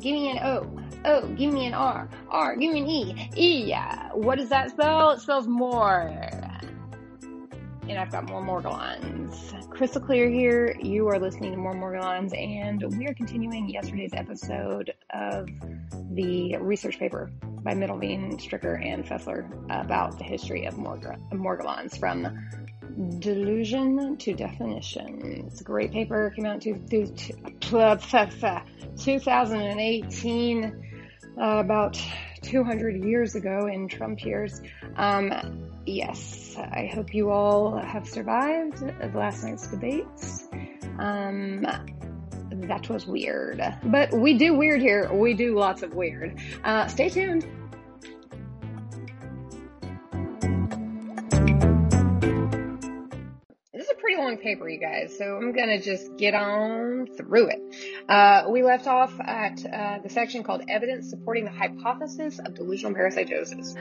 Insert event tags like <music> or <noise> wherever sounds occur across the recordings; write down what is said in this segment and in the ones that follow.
Give me an O. O, give me an R. R, give me an E. E, what does that spell? It spells more. And I've got more Morgellons. Crystal clear here. You are listening to more Morgellons, and we are continuing yesterday's episode of the research paper by Middelveen, Stricker, and Fesler about the history of Morgellons from Delusion to Definition. It's a great paper. Came out in 2018, uh, about 200 years ago in Trump years. Um, yes, I hope you all have survived last night's debates. Um, that was weird. But we do weird here. We do lots of weird. Uh, stay tuned. This is a pretty long paper, you guys, so I'm gonna just get on through it. Uh, we left off at uh, the section called Evidence Supporting the Hypothesis of Delusional Parasitosis.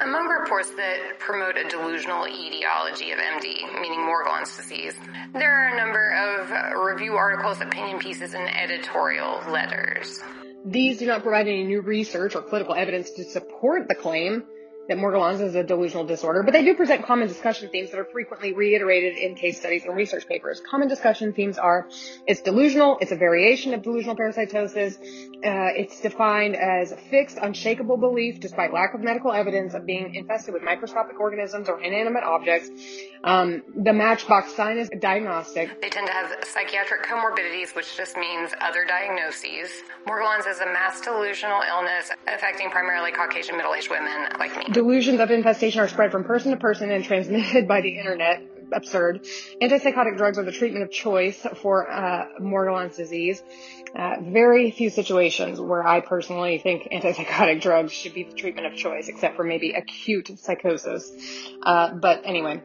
Among reports that promote a delusional etiology of MD, meaning Morgellons disease, there are a number of uh, review articles, opinion pieces, and editorial letters. These do not provide any new research or clinical evidence to support the claim that Morgellons is a delusional disorder, but they do present common discussion themes that are frequently reiterated in case studies and research papers. Common discussion themes are it's delusional, it's a variation of delusional parasitosis, uh, it's defined as fixed, unshakable belief despite lack of medical evidence of being infested with microscopic organisms or inanimate objects. Um, the matchbox sign is diagnostic. They tend to have psychiatric comorbidities, which just means other diagnoses. Morgellons is a mass delusional illness affecting primarily Caucasian middle-aged women like me. Delusions of infestation are spread from person to person and transmitted <laughs> by the internet. Absurd. Antipsychotic drugs are the treatment of choice for uh, Morgellons disease. Uh, very few situations where I personally think antipsychotic drugs should be the treatment of choice, except for maybe acute psychosis. Uh, but anyway,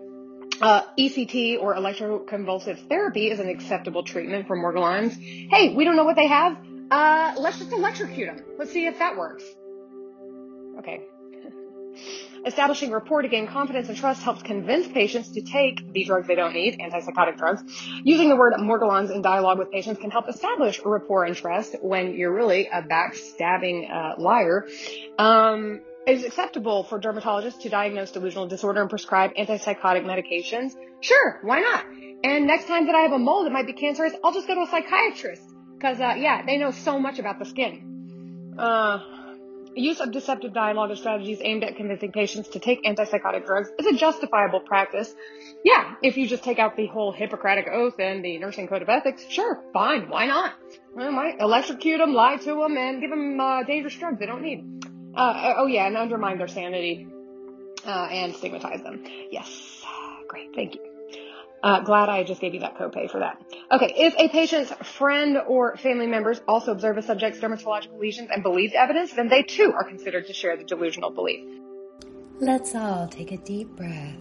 uh, ECT or electroconvulsive therapy is an acceptable treatment for Morgellons. Hey, we don't know what they have. Uh, let's just electrocute them. Let's see if that works. Okay, <laughs> Establishing rapport to gain confidence and trust helps convince patients to take the drugs they don't need, antipsychotic drugs. Using the word Morgellons in dialogue with patients can help establish rapport and trust when you're really a backstabbing uh, liar. Um, it is acceptable for dermatologists to diagnose delusional disorder and prescribe antipsychotic medications. Sure, why not? And next time that I have a mole that might be cancerous, I'll just go to a psychiatrist. Cause, uh, yeah, they know so much about the skin. Uh, use of deceptive dialogue and strategies aimed at convincing patients to take antipsychotic drugs is a justifiable practice. Yeah, if you just take out the whole Hippocratic Oath and the Nursing Code of Ethics, sure, fine, why not? Well, might electrocute them, lie to them, and give them uh, dangerous drugs they don't need. Uh, oh yeah, and undermine their sanity uh, and stigmatize them. Yes, great, thank you. Uh, glad I just gave you that copay for that. Okay, if a patient's friend or family members also observe a subject's dermatological lesions and believe the evidence, then they too are considered to share the delusional belief. Let's all take a deep breath.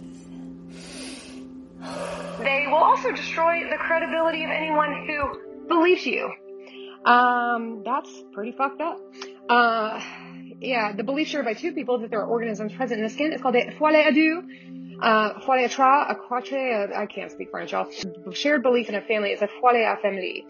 They will also destroy the credibility of anyone who believes you. Um, that's pretty fucked up. Uh, yeah, the belief shared by two people that there are organisms present in the skin is called a folie à deux uh, folie à trois, I can't speak French, y'all. Shared belief in a family is a folie à famille.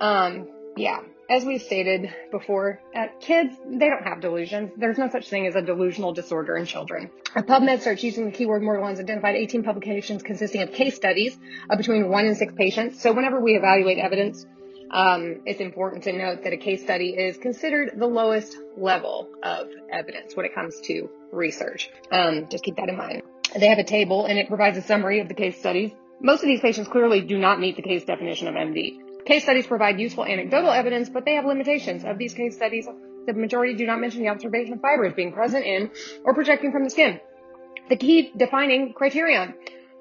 Um, yeah. As we've stated before, uh, kids, they don't have delusions. There's no such thing as a delusional disorder in children. A PubMed search using the keyword Morgellons identified 18 publications consisting of case studies of between one and six patients. So whenever we evaluate evidence, um, it's important to note that a case study is considered the lowest level of evidence when it comes to research. Um, just keep that in mind. They have a table and it provides a summary of the case studies. Most of these patients clearly do not meet the case definition of MD. Case studies provide useful anecdotal evidence, but they have limitations. Of these case studies, the majority do not mention the observation of fibers being present in or projecting from the skin. The key defining criterion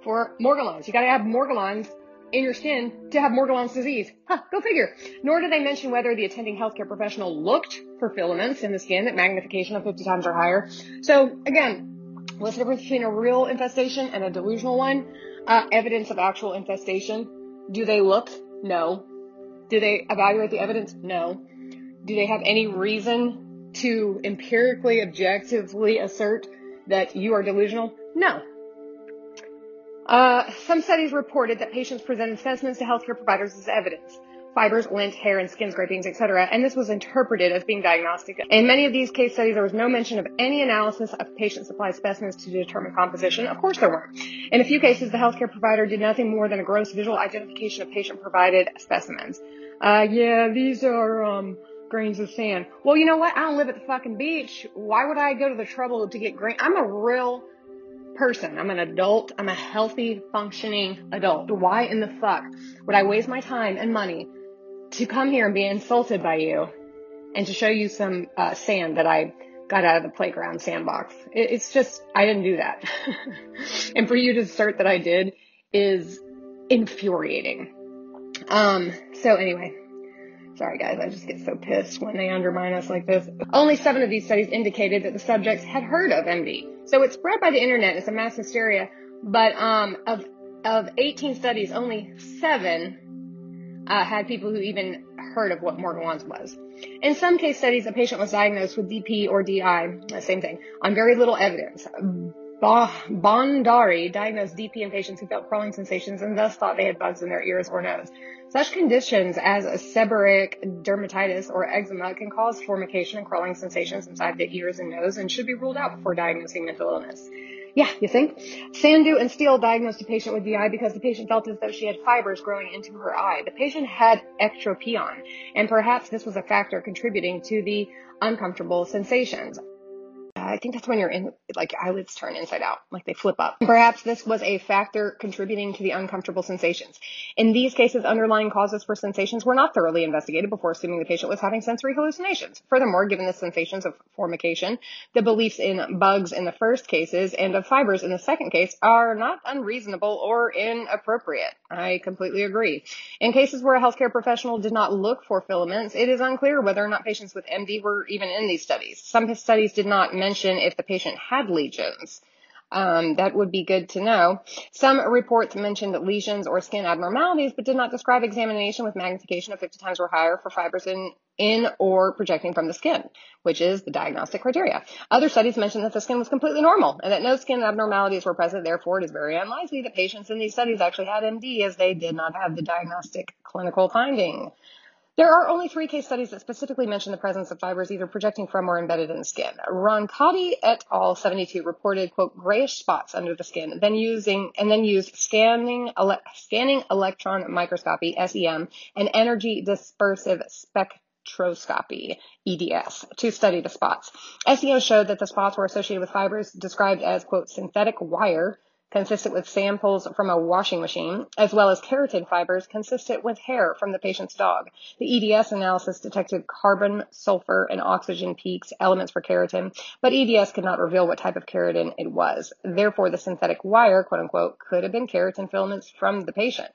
for Morgellons. You gotta have Morgellons in your skin to have Morgellons disease. Huh, go figure. Nor do they mention whether the attending healthcare professional looked for filaments in the skin at magnification of 50 times or higher. So again, What's the difference between a real infestation and a delusional one? Uh, evidence of actual infestation. Do they look? No. Do they evaluate the evidence? No. Do they have any reason to empirically, objectively assert that you are delusional? No. Uh, some studies reported that patients presented specimens to healthcare providers as evidence. fibers, lint, hair, and skin scrapings, etc., and this was interpreted as being diagnostic. In many of these case studies, there was no mention of any analysis of patient-supplied specimens to determine composition. Of course there weren't. In a few cases, the healthcare provider did nothing more than a gross visual identification of patient-provided specimens. Uh, yeah, these are, um, grains of sand. Well, you know what? I don't live at the fucking beach. Why would I go to the trouble to get grain? I'm a real person. I'm an adult. I'm a healthy, functioning adult. Why in the fuck would I waste my time and money to come here and be insulted by you and to show you some uh, sand that I got out of the playground sandbox? It, it's just, I didn't do that. <laughs> and for you to assert that I did is infuriating. Um, so anyway, Sorry guys, I just get so pissed when they undermine us like this. Only seven of these studies indicated that the subjects had heard of MD. So it's spread by the internet. It's a mass hysteria. But um, of of 18 studies, only seven uh, had people who even heard of what Morgellons was. In some case studies, a patient was diagnosed with DP or DI, same thing, on very little evidence. Bhandari diagnosed DP in patients who felt crawling sensations and thus thought they had bugs in their ears or nose. Such conditions as seborrheic dermatitis or eczema can cause formication and crawling sensations inside the ears and nose and should be ruled out before diagnosing mental illness. Yeah, you think? Sandhu and Steele diagnosed a patient with DI because the patient felt as though she had fibers growing into her eye. The patient had ectropion, and perhaps this was a factor contributing to the uncomfortable sensations. I think that's when your in, like eyelids turn inside out, like they flip up. Perhaps this was a factor contributing to the uncomfortable sensations. In these cases, underlying causes for sensations were not thoroughly investigated before assuming the patient was having sensory hallucinations. Furthermore, given the sensations of formication, the beliefs in bugs in the first cases and of fibers in the second case are not unreasonable or inappropriate. I completely agree. In cases where a healthcare professional did not look for filaments, it is unclear whether or not patients with MD were even in these studies. Some studies did not mention mention if the patient had lesions. Um, that would be good to know. Some reports mentioned lesions or skin abnormalities, but did not describe examination with magnification of 50 times or higher for fibers in, in or projecting from the skin, which is the diagnostic criteria. Other studies mentioned that the skin was completely normal and that no skin abnormalities were present. Therefore, it is very unlikely that patients in these studies actually had MD as they did not have the diagnostic clinical finding. There are only three case studies that specifically mention the presence of fibers either projecting from or embedded in the skin. Roncati et al. 72 reported, quote, grayish spots under the skin, then using, and then used scanning, ele- scanning electron microscopy, SEM, and energy dispersive spectroscopy, EDS, to study the spots. SEM showed that the spots were associated with fibers described as, quote, synthetic wire, consistent with samples from a washing machine, as well as keratin fibers consistent with hair from the patient's dog. The EDS analysis detected carbon, sulfur, and oxygen peaks, elements for keratin, but EDS could not reveal what type of keratin it was. Therefore, the synthetic wire, quote unquote, could have been keratin filaments from the patient.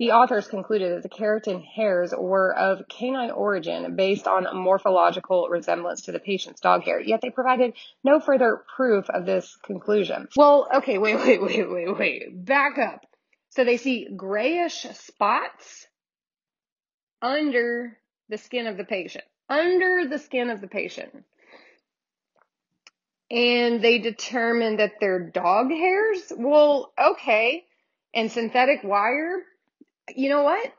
The authors concluded that the keratin hairs were of canine origin based on morphological resemblance to the patient's dog hair, yet they provided no further proof of this conclusion. Well, okay, wait, wait, wait, wait, wait. Back up. So they see grayish spots under the skin of the patient. Under the skin of the patient. And they determined that they're dog hairs? Well, okay. And synthetic wire? You know what?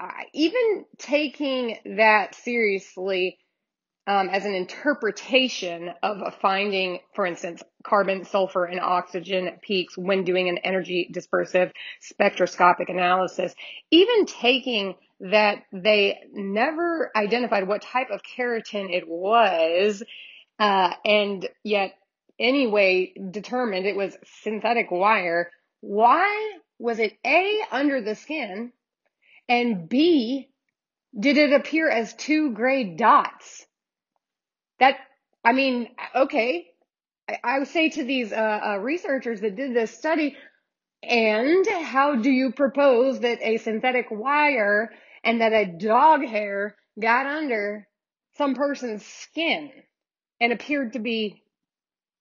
I, even taking that seriously um, as an interpretation of a finding, for instance, carbon, sulfur, and oxygen peaks when doing an energy dispersive spectroscopic analysis, even taking that they never identified what type of keratin it was, uh, and yet anyway determined it was synthetic wire, why was it A, under the skin, and B, did it appear as two gray dots? That, I mean, okay. I, I would say to these uh, uh, researchers that did this study, and how do you propose that a synthetic wire and that a dog hair got under some person's skin and appeared to be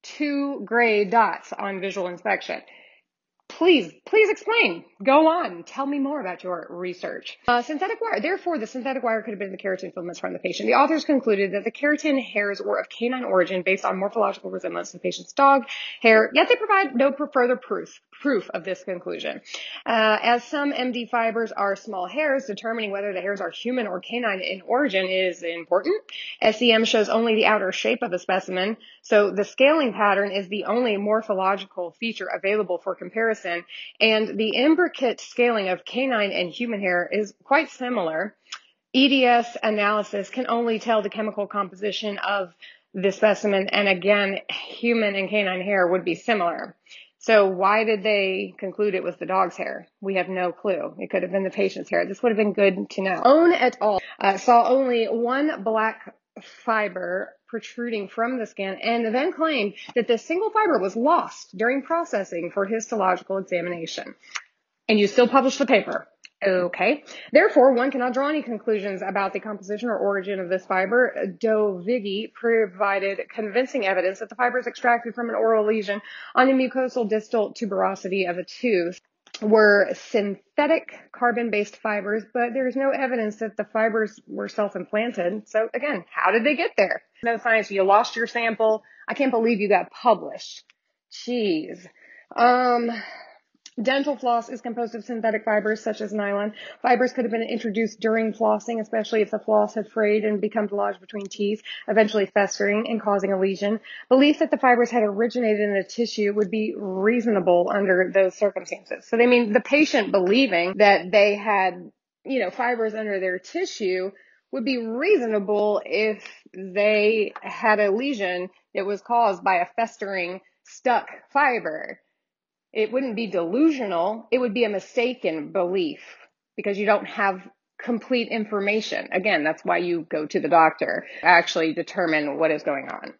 two gray dots on visual inspection? Please, please explain. Go on. Tell me more about your research. Uh, synthetic wire. Therefore, the synthetic wire could have been the keratin filaments from the patient. The authors concluded that the keratin hairs were of canine origin based on morphological resemblance to the patient's dog hair, yet they provide no further proof proof of this conclusion. Uh, as some MD fibers are small hairs, determining whether the hairs are human or canine in origin is important. SEM shows only the outer shape of the specimen, so the scaling pattern is the only morphological feature available for comparison, and the imbricate scaling of canine and human hair is quite similar. EDS analysis can only tell the chemical composition of the specimen, and again, human and canine hair would be similar. So why did they conclude it was the dog's hair? We have no clue. It could have been the patient's hair. This would have been good to know. Ohn et al. Uh, saw only one black fiber protruding from the skin and then claimed that this single fiber was lost during processing for histological examination. And you still publish the paper. Okay. Therefore, one cannot draw any conclusions about the composition or origin of this fiber. Dovigi provided convincing evidence that the fiber is extracted from an oral lesion on the mucosal distal tuberosity of a tooth were synthetic carbon-based fibers, but there's no evidence that the fibers were self-implanted. So again, how did they get there? No science. You lost your sample. I can't believe you got published. Jeez. Um, Dental floss is composed of synthetic fibers such as nylon. Fibers could have been introduced during flossing, especially if the floss had frayed and become lodged between teeth, eventually festering and causing a lesion. Belief that the fibers had originated in the tissue would be reasonable under those circumstances. So they mean the patient believing that they had, you know, fibers under their tissue would be reasonable if they had a lesion that was caused by a festering stuck fiber it wouldn't be delusional. It would be a mistaken belief because you don't have complete information. Again, that's why you go to the doctor, actually determine what is going on.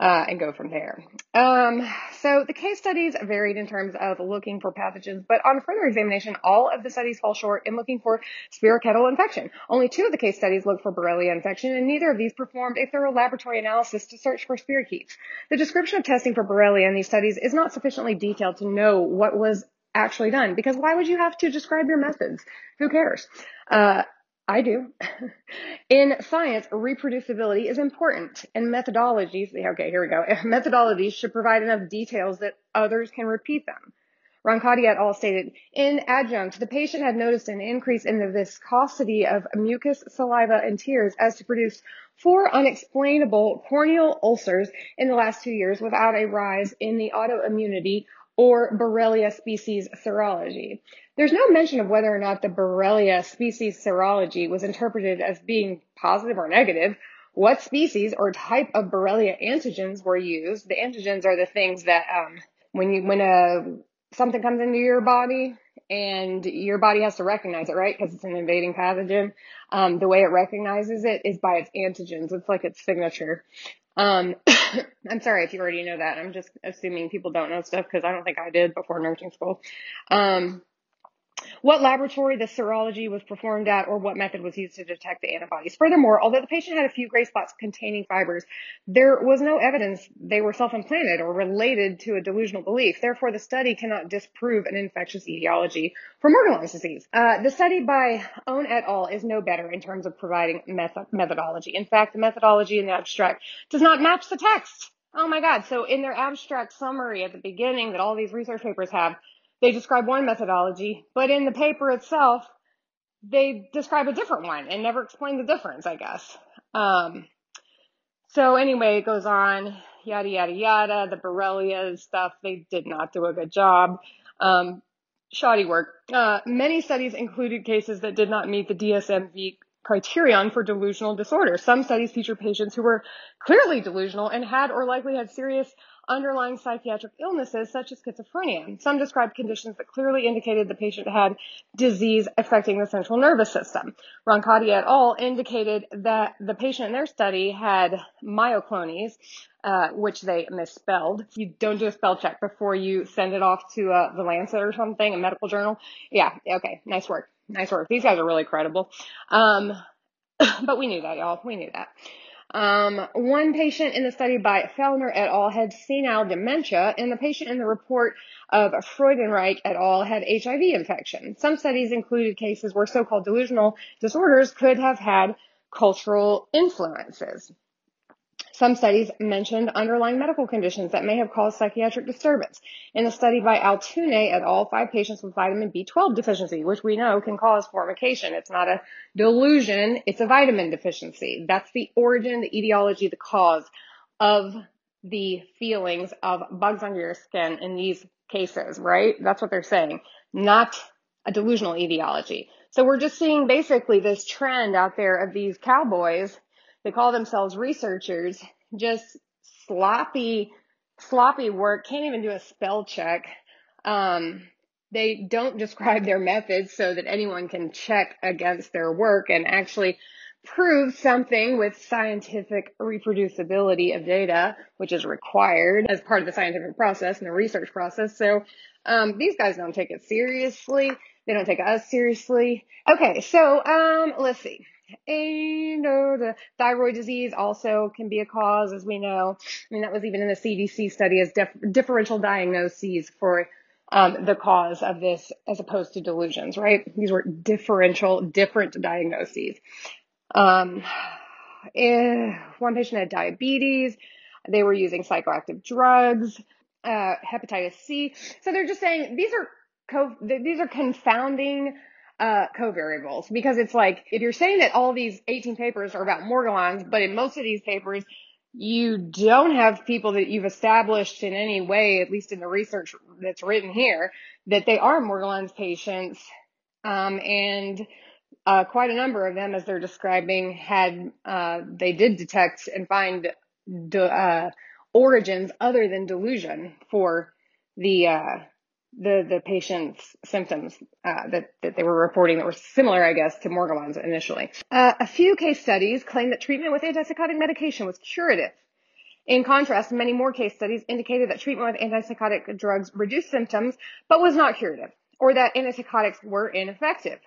Uh, and go from there. Um, so the case studies varied in terms of looking for pathogens, but on further examination, all of the studies fall short in looking for spirochetal infection. Only two of the case studies looked for Borrelia infection, and neither of these performed a thorough laboratory analysis to search for spirochetes. The description of testing for Borrelia in these studies is not sufficiently detailed to know what was actually done, because why would you have to describe your methods? Who cares? Uh, I do. <laughs> In science, reproducibility is important and methodologies, okay, here we go. <laughs> Methodologies should provide enough details that others can repeat them. Roncati et al. stated, in adjunct, the patient had noticed an increase in the viscosity of mucus, saliva, and tears as to produce four unexplainable corneal ulcers in the last two years without a rise in the autoimmunity or Borrelia species serology. There's no mention of whether or not the Borrelia species serology was interpreted as being positive or negative. What species or type of Borrelia antigens were used? The antigens are the things that um, when you when a something comes into your body and your body has to recognize it, right? Because it's an invading pathogen. Um, the way it recognizes it is by its antigens. It's like its signature. Um, <laughs> <coughs> I'm sorry if you already know that. I'm just assuming people don't know stuff because I don't think I did before nursing school. Um, what laboratory the serology was performed at or what method was used to detect the antibodies. Furthermore, although the patient had a few gray spots containing fibers, there was no evidence they were self-implanted or related to a delusional belief. Therefore, the study cannot disprove an infectious etiology for Morgellons disease. Uh, the study by Ohn et al. is no better in terms of providing method- methodology. In fact, the methodology in the abstract does not match the text. Oh my God. So in their abstract summary at the beginning that all these research papers have, they describe one methodology, but in the paper itself, they describe a different one and never explain the difference, I guess. Um, so anyway, it goes on, yada, yada, yada. The Borrelia stuff, they did not do a good job. Um, shoddy work. Uh, many studies included cases that did not meet the DSM-V criterion for delusional disorder. Some studies feature patients who were clearly delusional and had or likely had serious underlying psychiatric illnesses such as schizophrenia. Some described conditions that clearly indicated the patient had disease affecting the central nervous system. Roncati et al. indicated that the patient in their study had myoclonies, uh, which they misspelled. You don't do a spell check before you send it off to uh, the Lancet or something, a medical journal. Yeah, okay, nice work. Nice work. These guys are really credible. Um, <laughs> but we knew that, y'all. We knew that. Um, one patient in the study by Fellner et al. had senile dementia, and the patient in the report of Freudenreich et al. had HIV infection. Some studies included cases where so-called delusional disorders could have had cultural influences. Some studies mentioned underlying medical conditions that may have caused psychiatric disturbance. In a study by Altoune et al., five patients with vitamin B12 deficiency, which we know can cause formication. It's not a delusion, it's a vitamin deficiency. That's the origin, the etiology, the cause of the feelings of bugs under your skin in these cases, right? That's what they're saying, not a delusional etiology. So we're just seeing basically this trend out there of these cowboys they call themselves researchers, just sloppy, sloppy work, can't even do a spell check. Um, they don't <laughs> describe their methods so that anyone can check against their work and actually prove something with scientific reproducibility of data, which is required as part of the scientific process and the research process. So um, these guys don't take it seriously. They don't take us seriously. Okay, so um, let's see. And uh, the thyroid disease also can be a cause, as we know. I mean, that was even in the CDC study as dif- differential diagnoses for um, the cause of this as opposed to delusions, right? These were differential, different diagnoses. Um, eh, one patient had diabetes. They were using psychoactive drugs, uh, hepatitis C. So they're just saying these are co- these are confounding uh, covariables. Because it's like if you're saying that all these 18 papers are about Morgellons, but in most of these papers you don't have people that you've established in any way, at least in the research that's written here, that they are Morgellons patients, um, and uh, quite a number of them, as they're describing, had uh, they did detect and find de- uh, origins other than delusion for the uh, the the patient's symptoms uh, that that they were reporting that were similar, I guess, to Morgellons initially. Uh, a few case studies claim that treatment with antipsychotic medication was curative. In contrast, many more case studies indicated that treatment with antipsychotic drugs reduced symptoms but was not curative, or that antipsychotics were ineffective.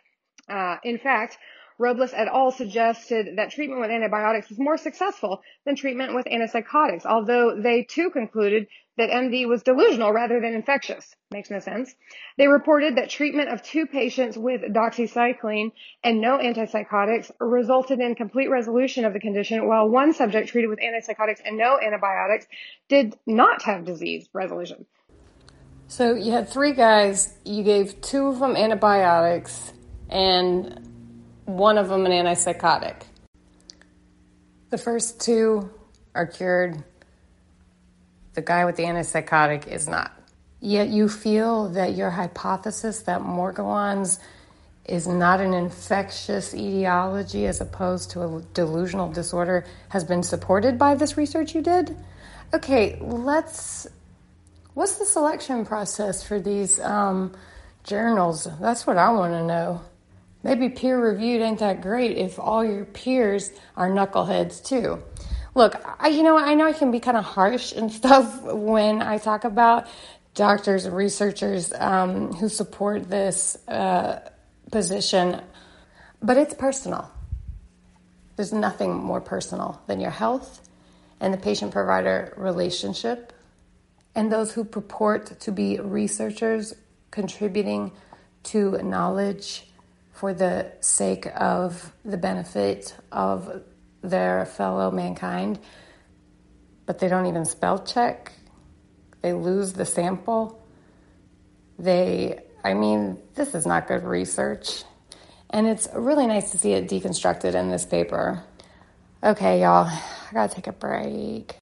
Uh, in fact, Robles et al. suggested that treatment with antibiotics was more successful than treatment with antipsychotics, although they too concluded that MD was delusional rather than infectious. Makes no sense. They reported that treatment of two patients with doxycycline and no antipsychotics resulted in complete resolution of the condition, while one subject treated with antipsychotics and no antibiotics did not have disease resolution. So you had three guys, you gave two of them antibiotics and one of them an antipsychotic. The first two are cured. The guy with the antipsychotic is not. Yet you feel that your hypothesis that Morgellons is not an infectious etiology as opposed to a delusional disorder has been supported by this research you did? Okay, let's. What's the selection process for these um, journals? That's what I want to know. Maybe peer reviewed ain't that great if all your peers are knuckleheads too. Look, I, you know, I know I can be kind of harsh and <laughs> stuff when I talk about doctors and researchers um, who support this uh, position, but it's personal. There's nothing more personal than your health and the patient provider relationship, and those who purport to be researchers contributing to knowledge for the sake of the benefit of their fellow mankind, but they don't even spell check. They lose the sample. They, I mean, this is not good research. And it's really nice to see it deconstructed in this paper. Okay, y'all, I gotta take a break.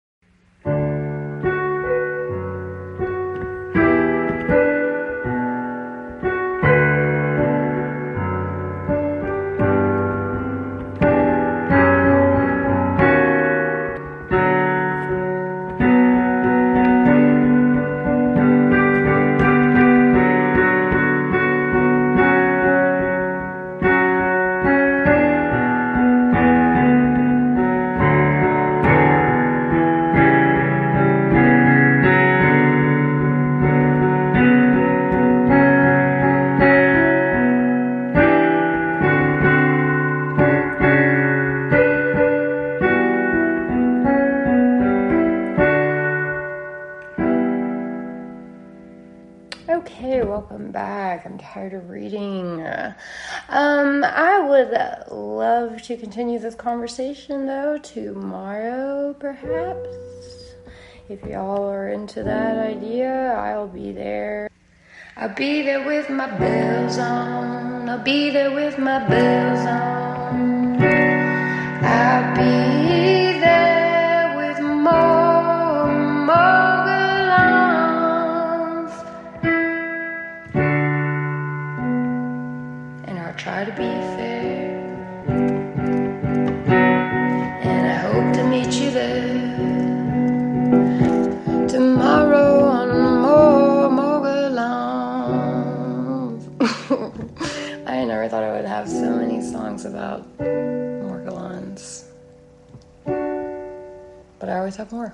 Of reading. Um, I would love to continue this conversation though tomorrow, perhaps. If y'all are into that idea, I'll be there. I'll be there with my bells on. I'll be there with my bells on. I'll be to be fair. And I hope to meet you there tomorrow on more Morgellons. <laughs> I never thought I would have so many songs about Morgellons. But I always have more.